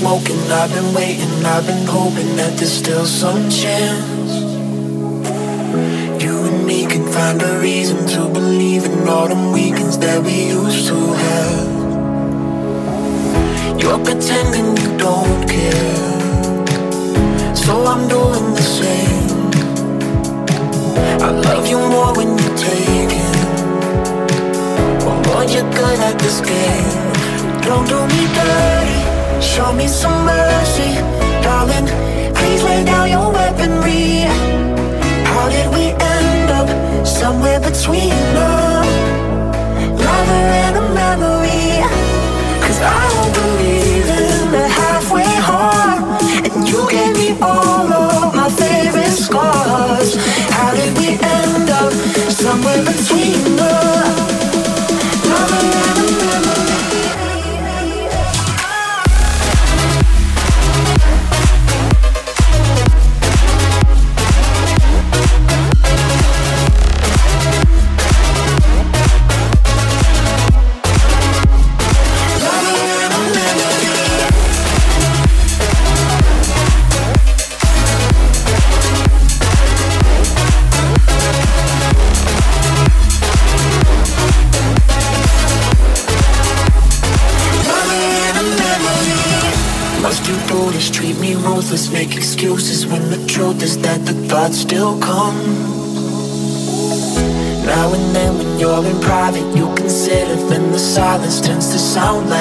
Smoking, I've been waiting, I've been hoping that there's still some chance. You and me can find a reason to believe in all them weekends that we used to have. You're pretending you don't care, so I'm doing the same. I love you more when you're taking, oh Lord, you're good at this game. Don't do me dirty, show me some mercy, darling. Please lay down your weaponry. How did we end up somewhere between a lover and a memory? Cause I don't believe in the halfway heart, and you gave me all of my favorite scars. How did we end up somewhere between sound like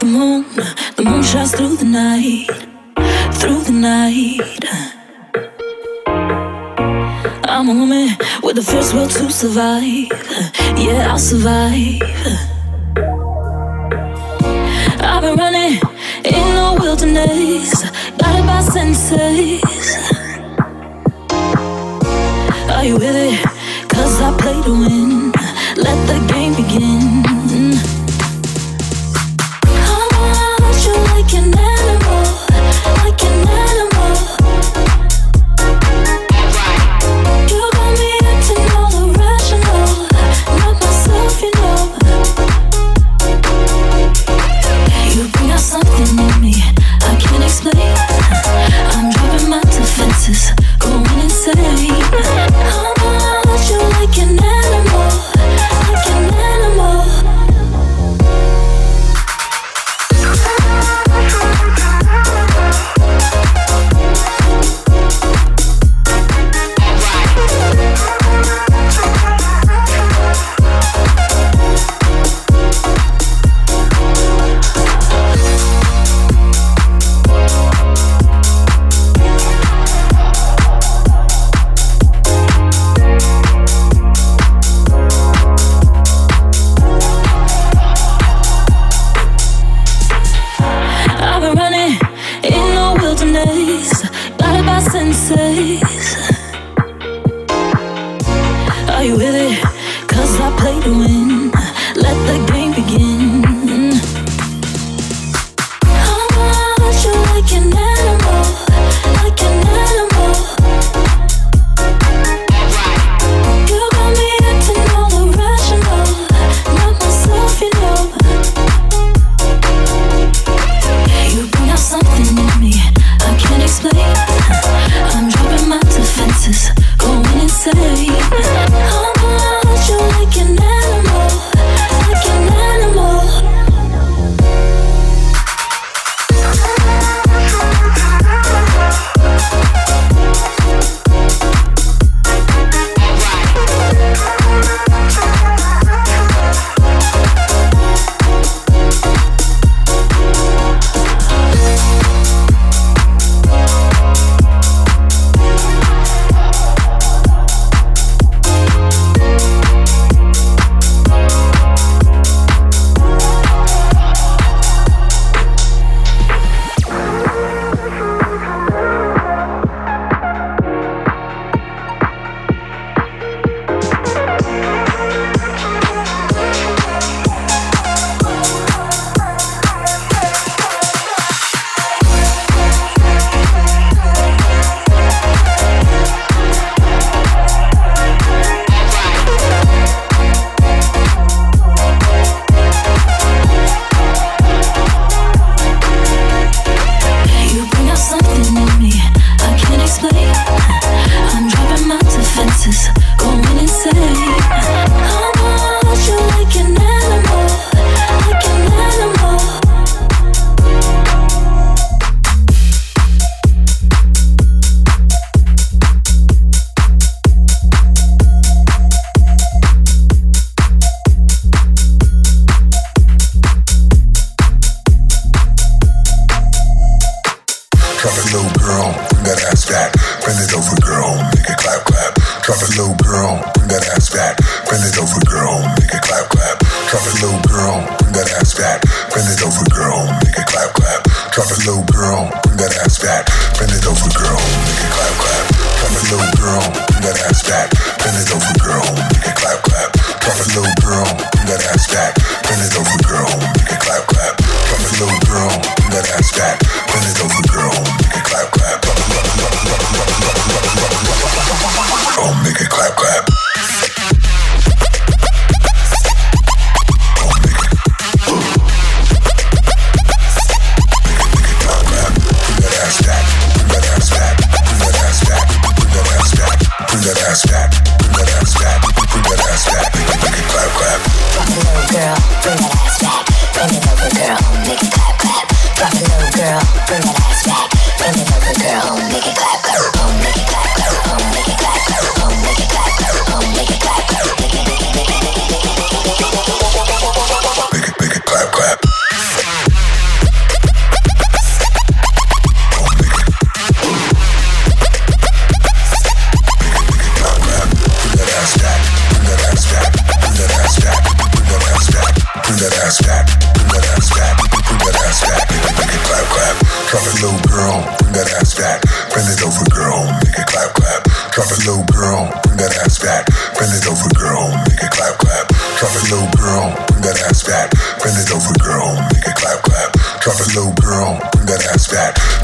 the moon, the moon shines through the night, through the night. I'm a woman with the first will to survive. Yeah, I'll survive. I've been running in the wilderness, guided by senses. Are you with it? Cause I play to win. Let the game begin.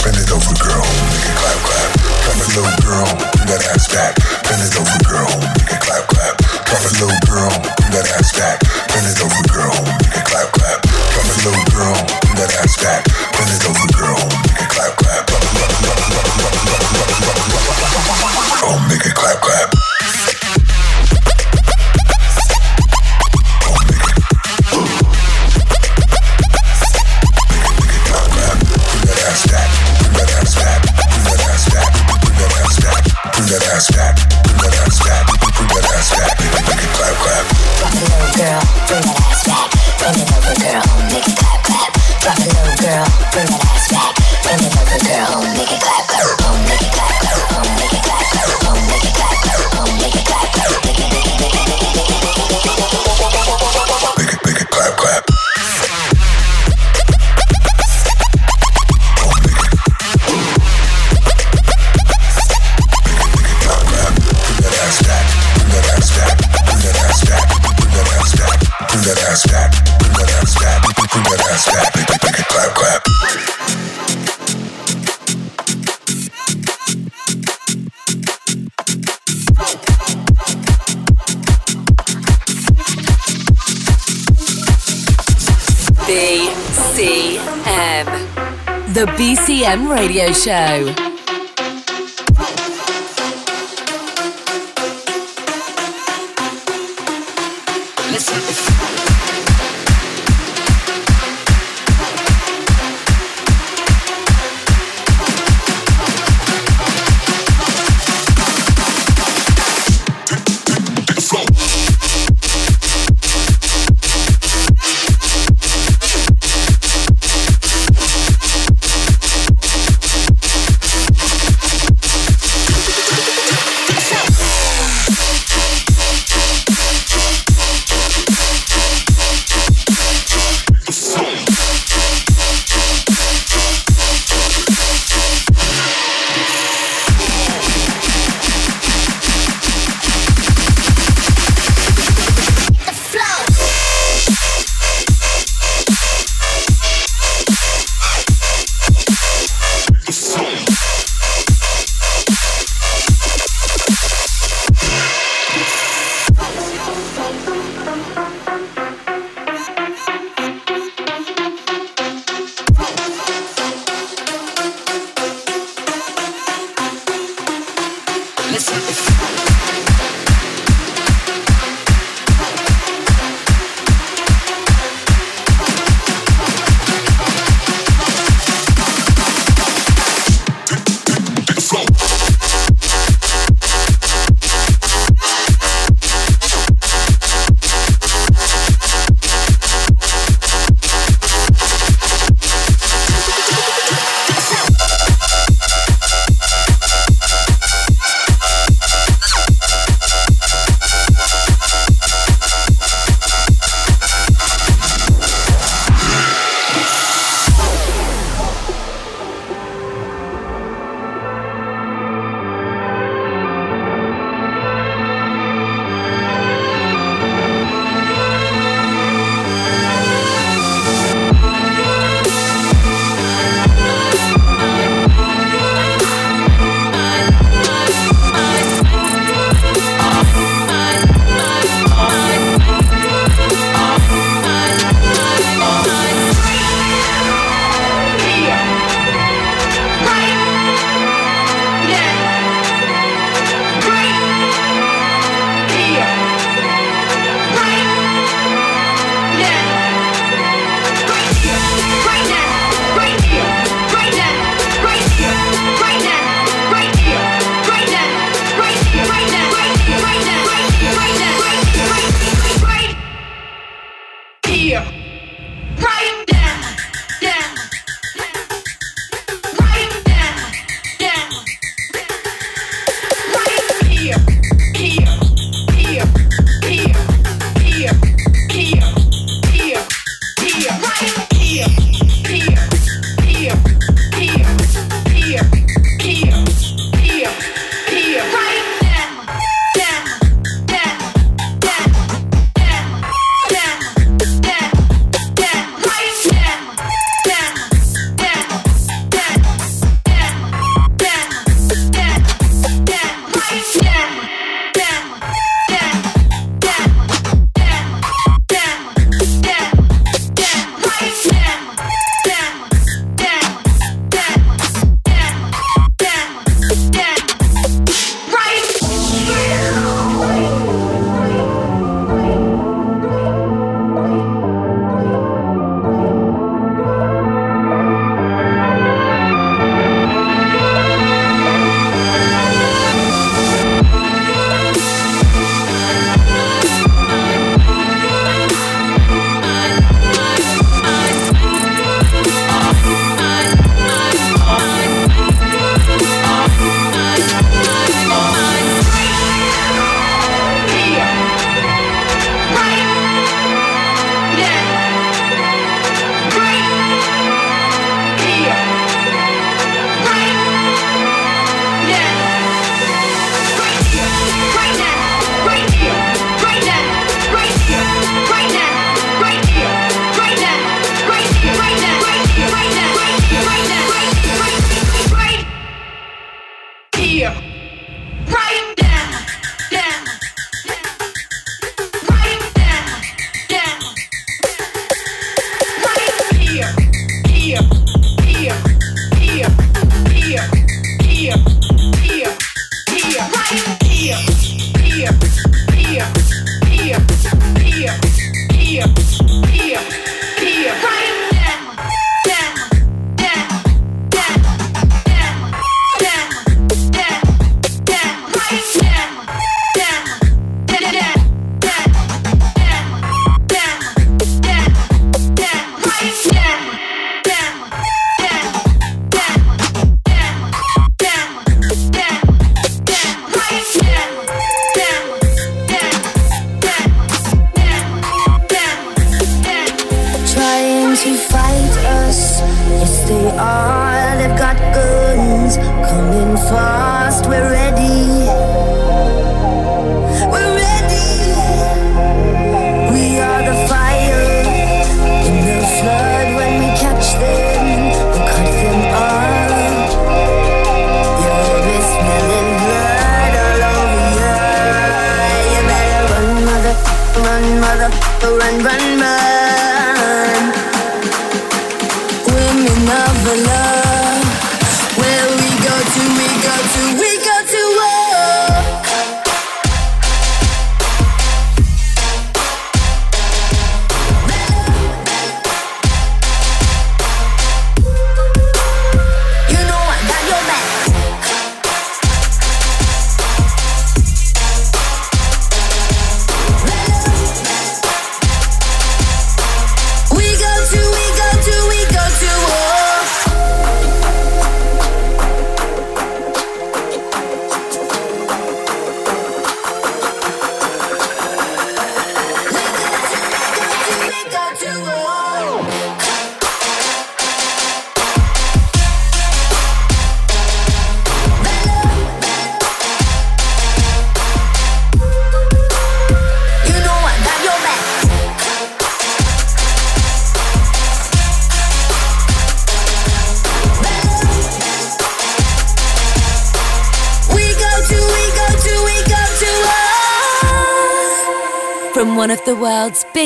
Bend it over, girl. Make it clap, clap. Drop it low, girl. Bring that ass back. Bend it over, girl. Make it clap, clap. Drop it low, girl. Bring that ass back. Bend it over, girl. Make it clap, clap. Drop it low, girl. Bring that ass back. Bend it over, girl. Make it clap, clap. Oh, make it clap, clap. girl, bring that ass back. Bring it over, girl, make it clap, clap, boom. make it clap, clap, boom. make it clap, clap. The BCM Radio Show. Listen.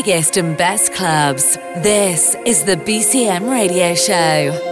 Biggest and best clubs. This is the BCM Radio Show.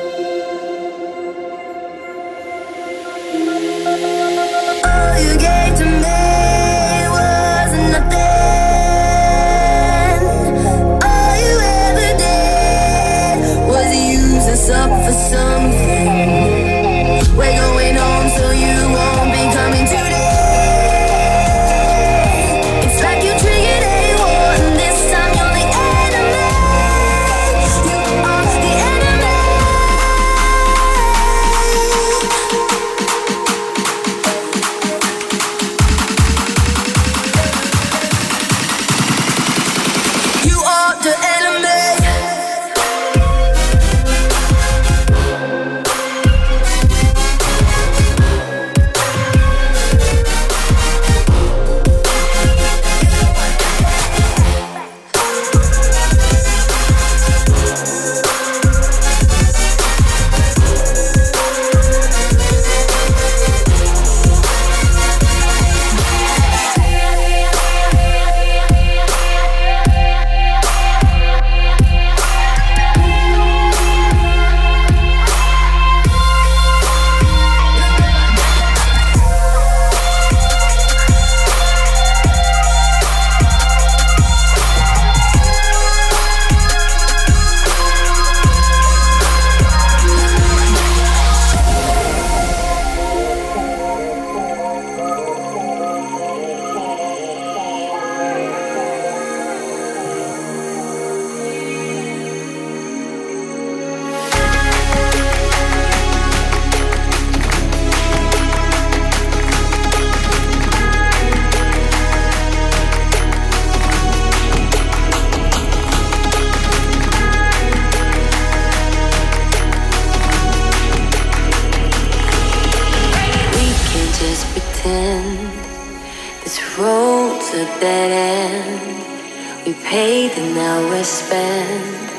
an hour spent.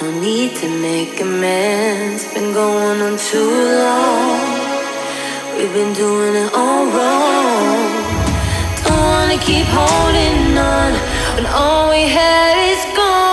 No need to make amends. Been going on too long. We've been doing it all wrong. Don't wanna keep holding on when all we had is gone.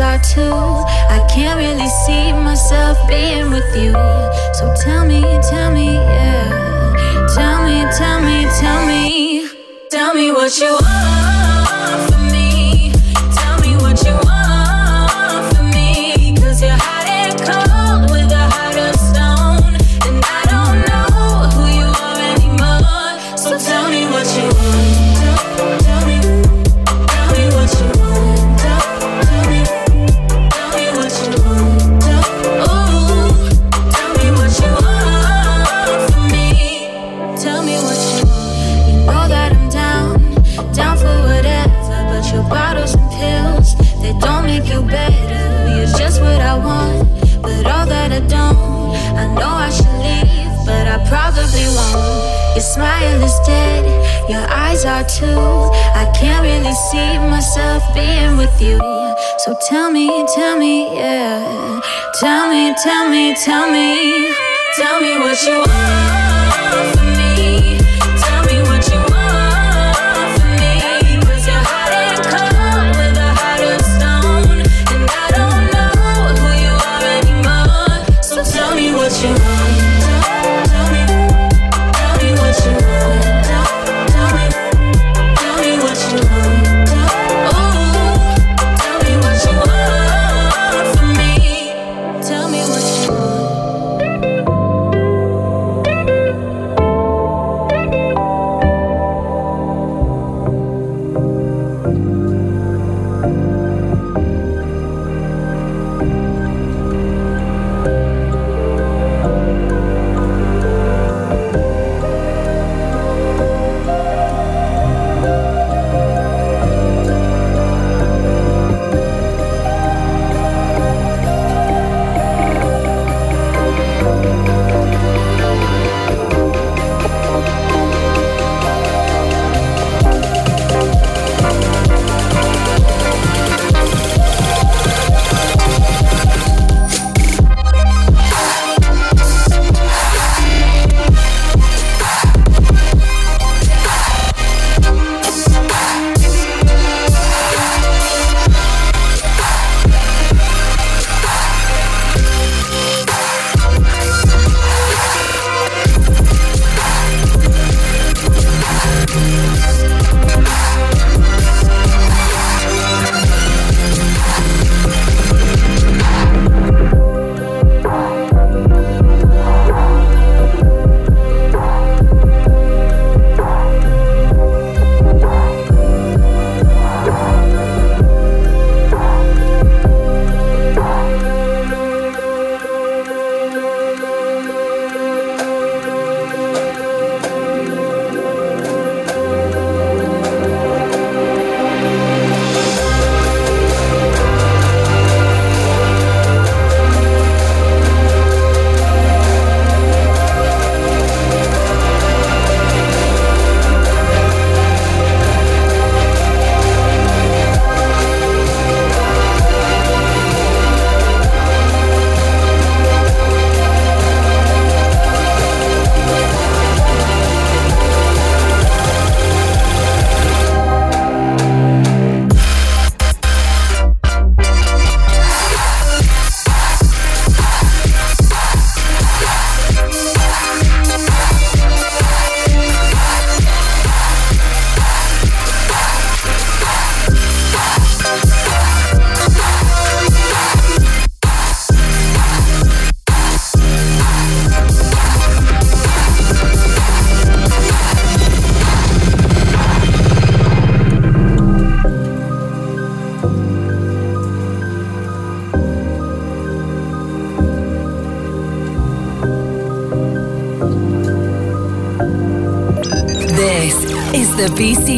are too. I can't really see myself being with you. So tell me, tell me, yeah. Tell me, tell me, tell me, tell me what you are. smile is dead, your eyes are too. I can't really see myself being with you. So tell me, tell me, yeah. Tell me, tell me, tell me, tell me what you want.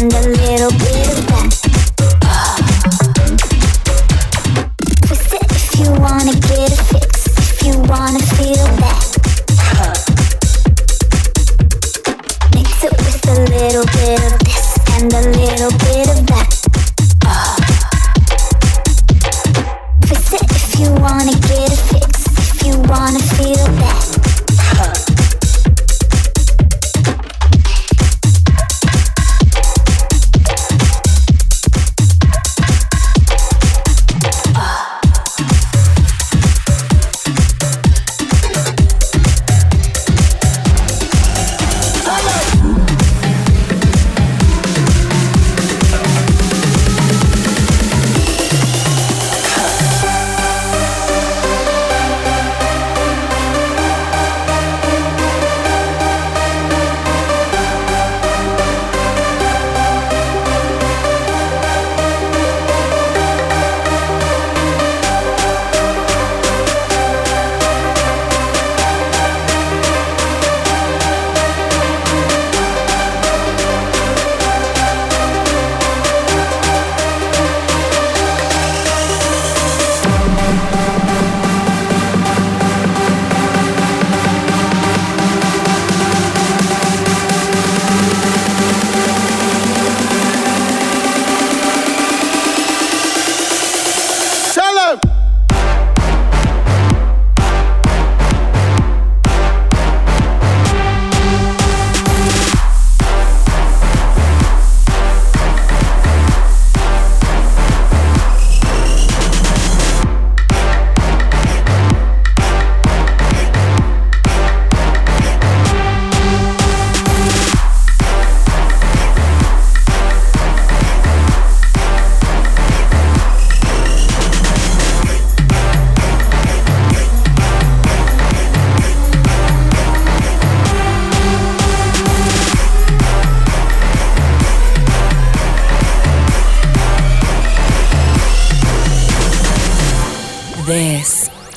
And a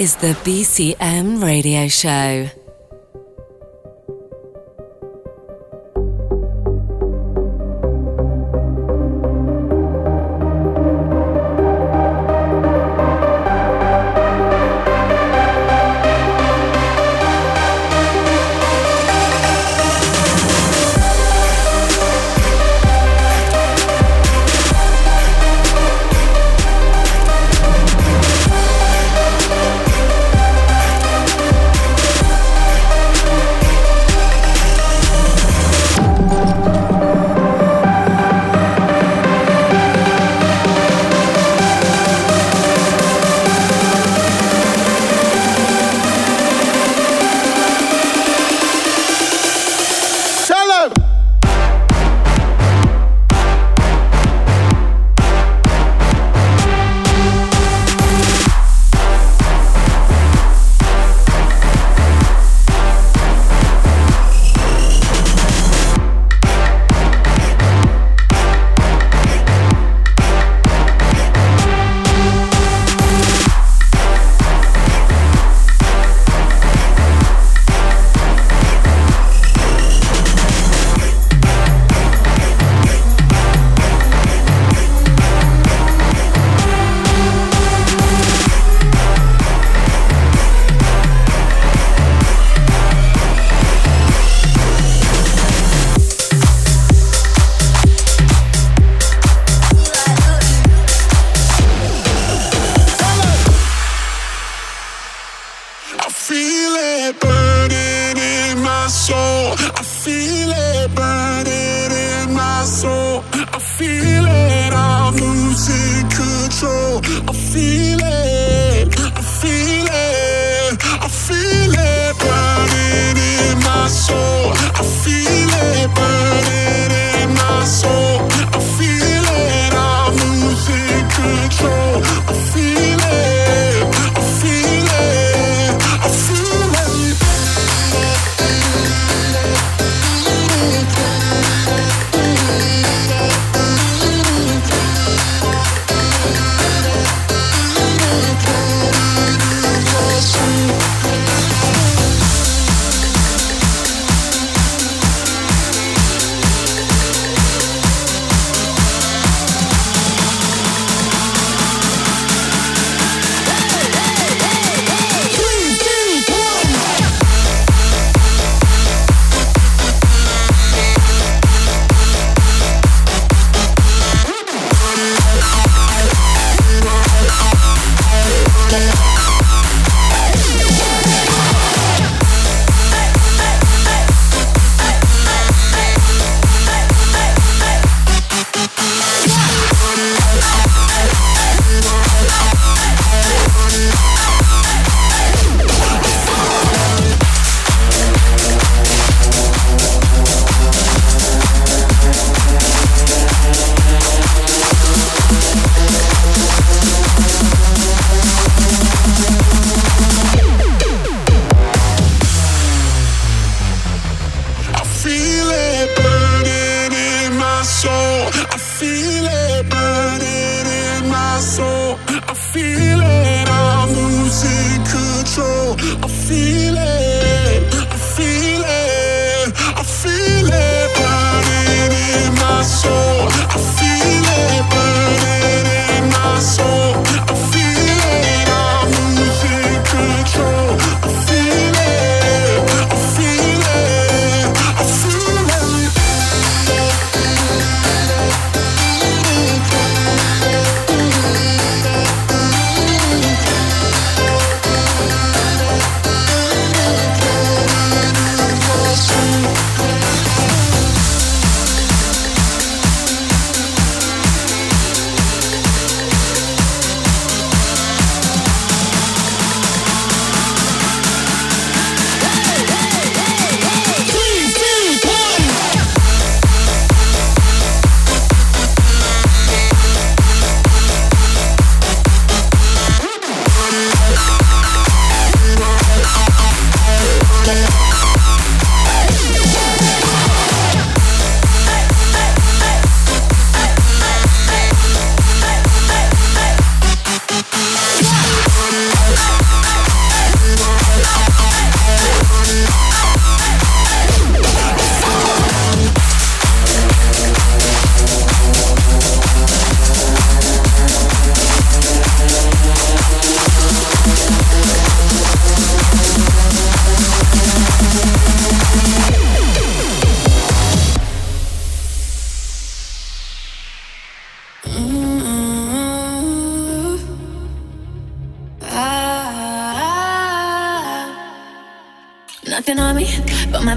is the BCM Radio Show.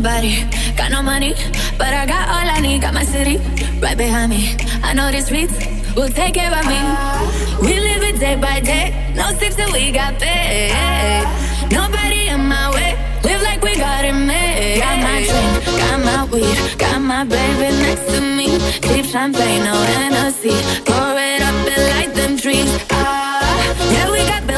nobody. Got no money, but I got all I need. Got my city right behind me. I know the streets will take care of me. We live it day by day. No six and we got paid. Nobody in my way. Live like we got it made. Got my drink, got my weed, got my baby next to me. Deep champagne, no Hennessy. Pour it up and light them trees. Ah, yeah, we got.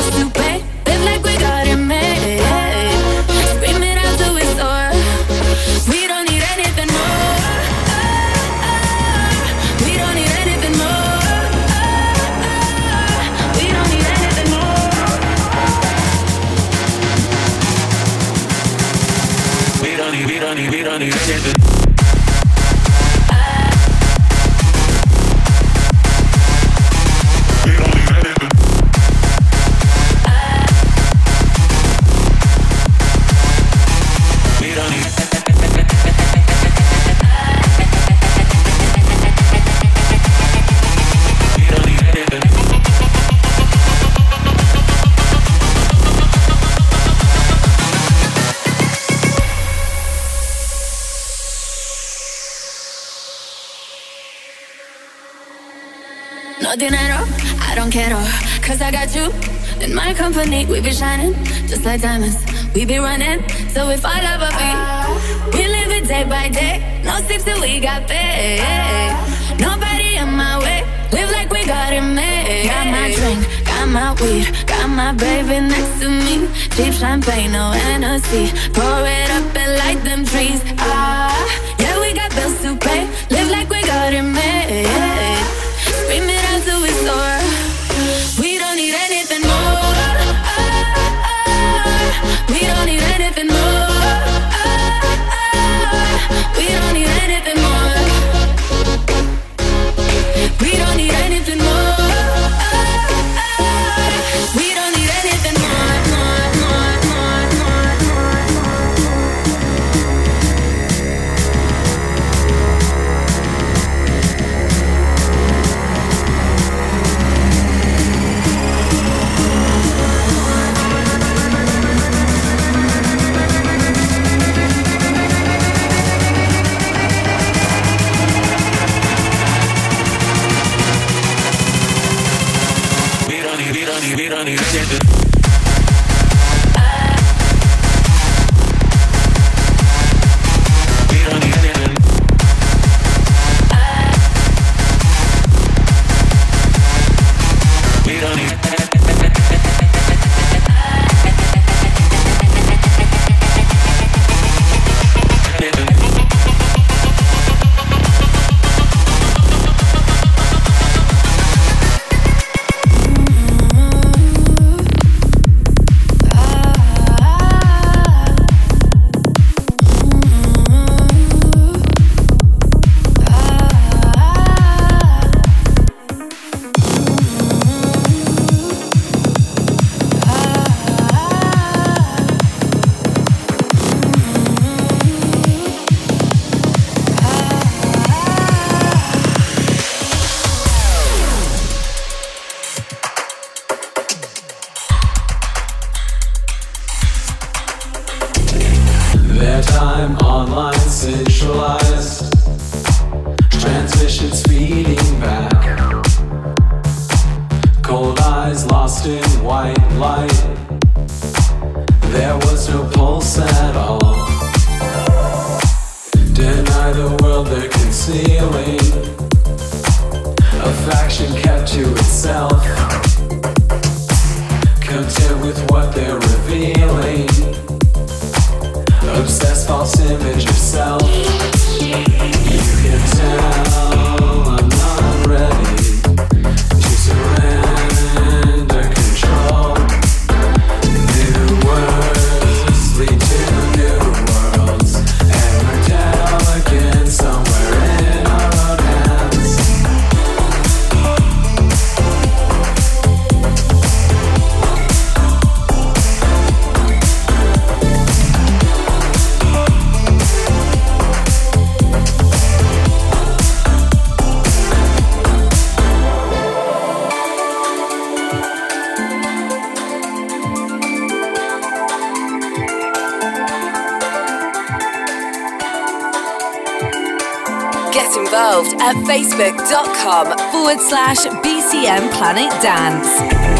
No dinero. I don't care, cause I got you in my company. We be shining just like diamonds. We be running, so if I love a beat, we live it day by day. No sleep till we got paid. Nobody in my way. Live like we got it made. Got my drink, got my weed, got my baby next to me. Cheap champagne, no Hennessy. Pour it up and light them trees. Ah, yeah, we got bills to pay. facebook.com forward slash BCM Planet Dance.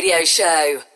Radio Show.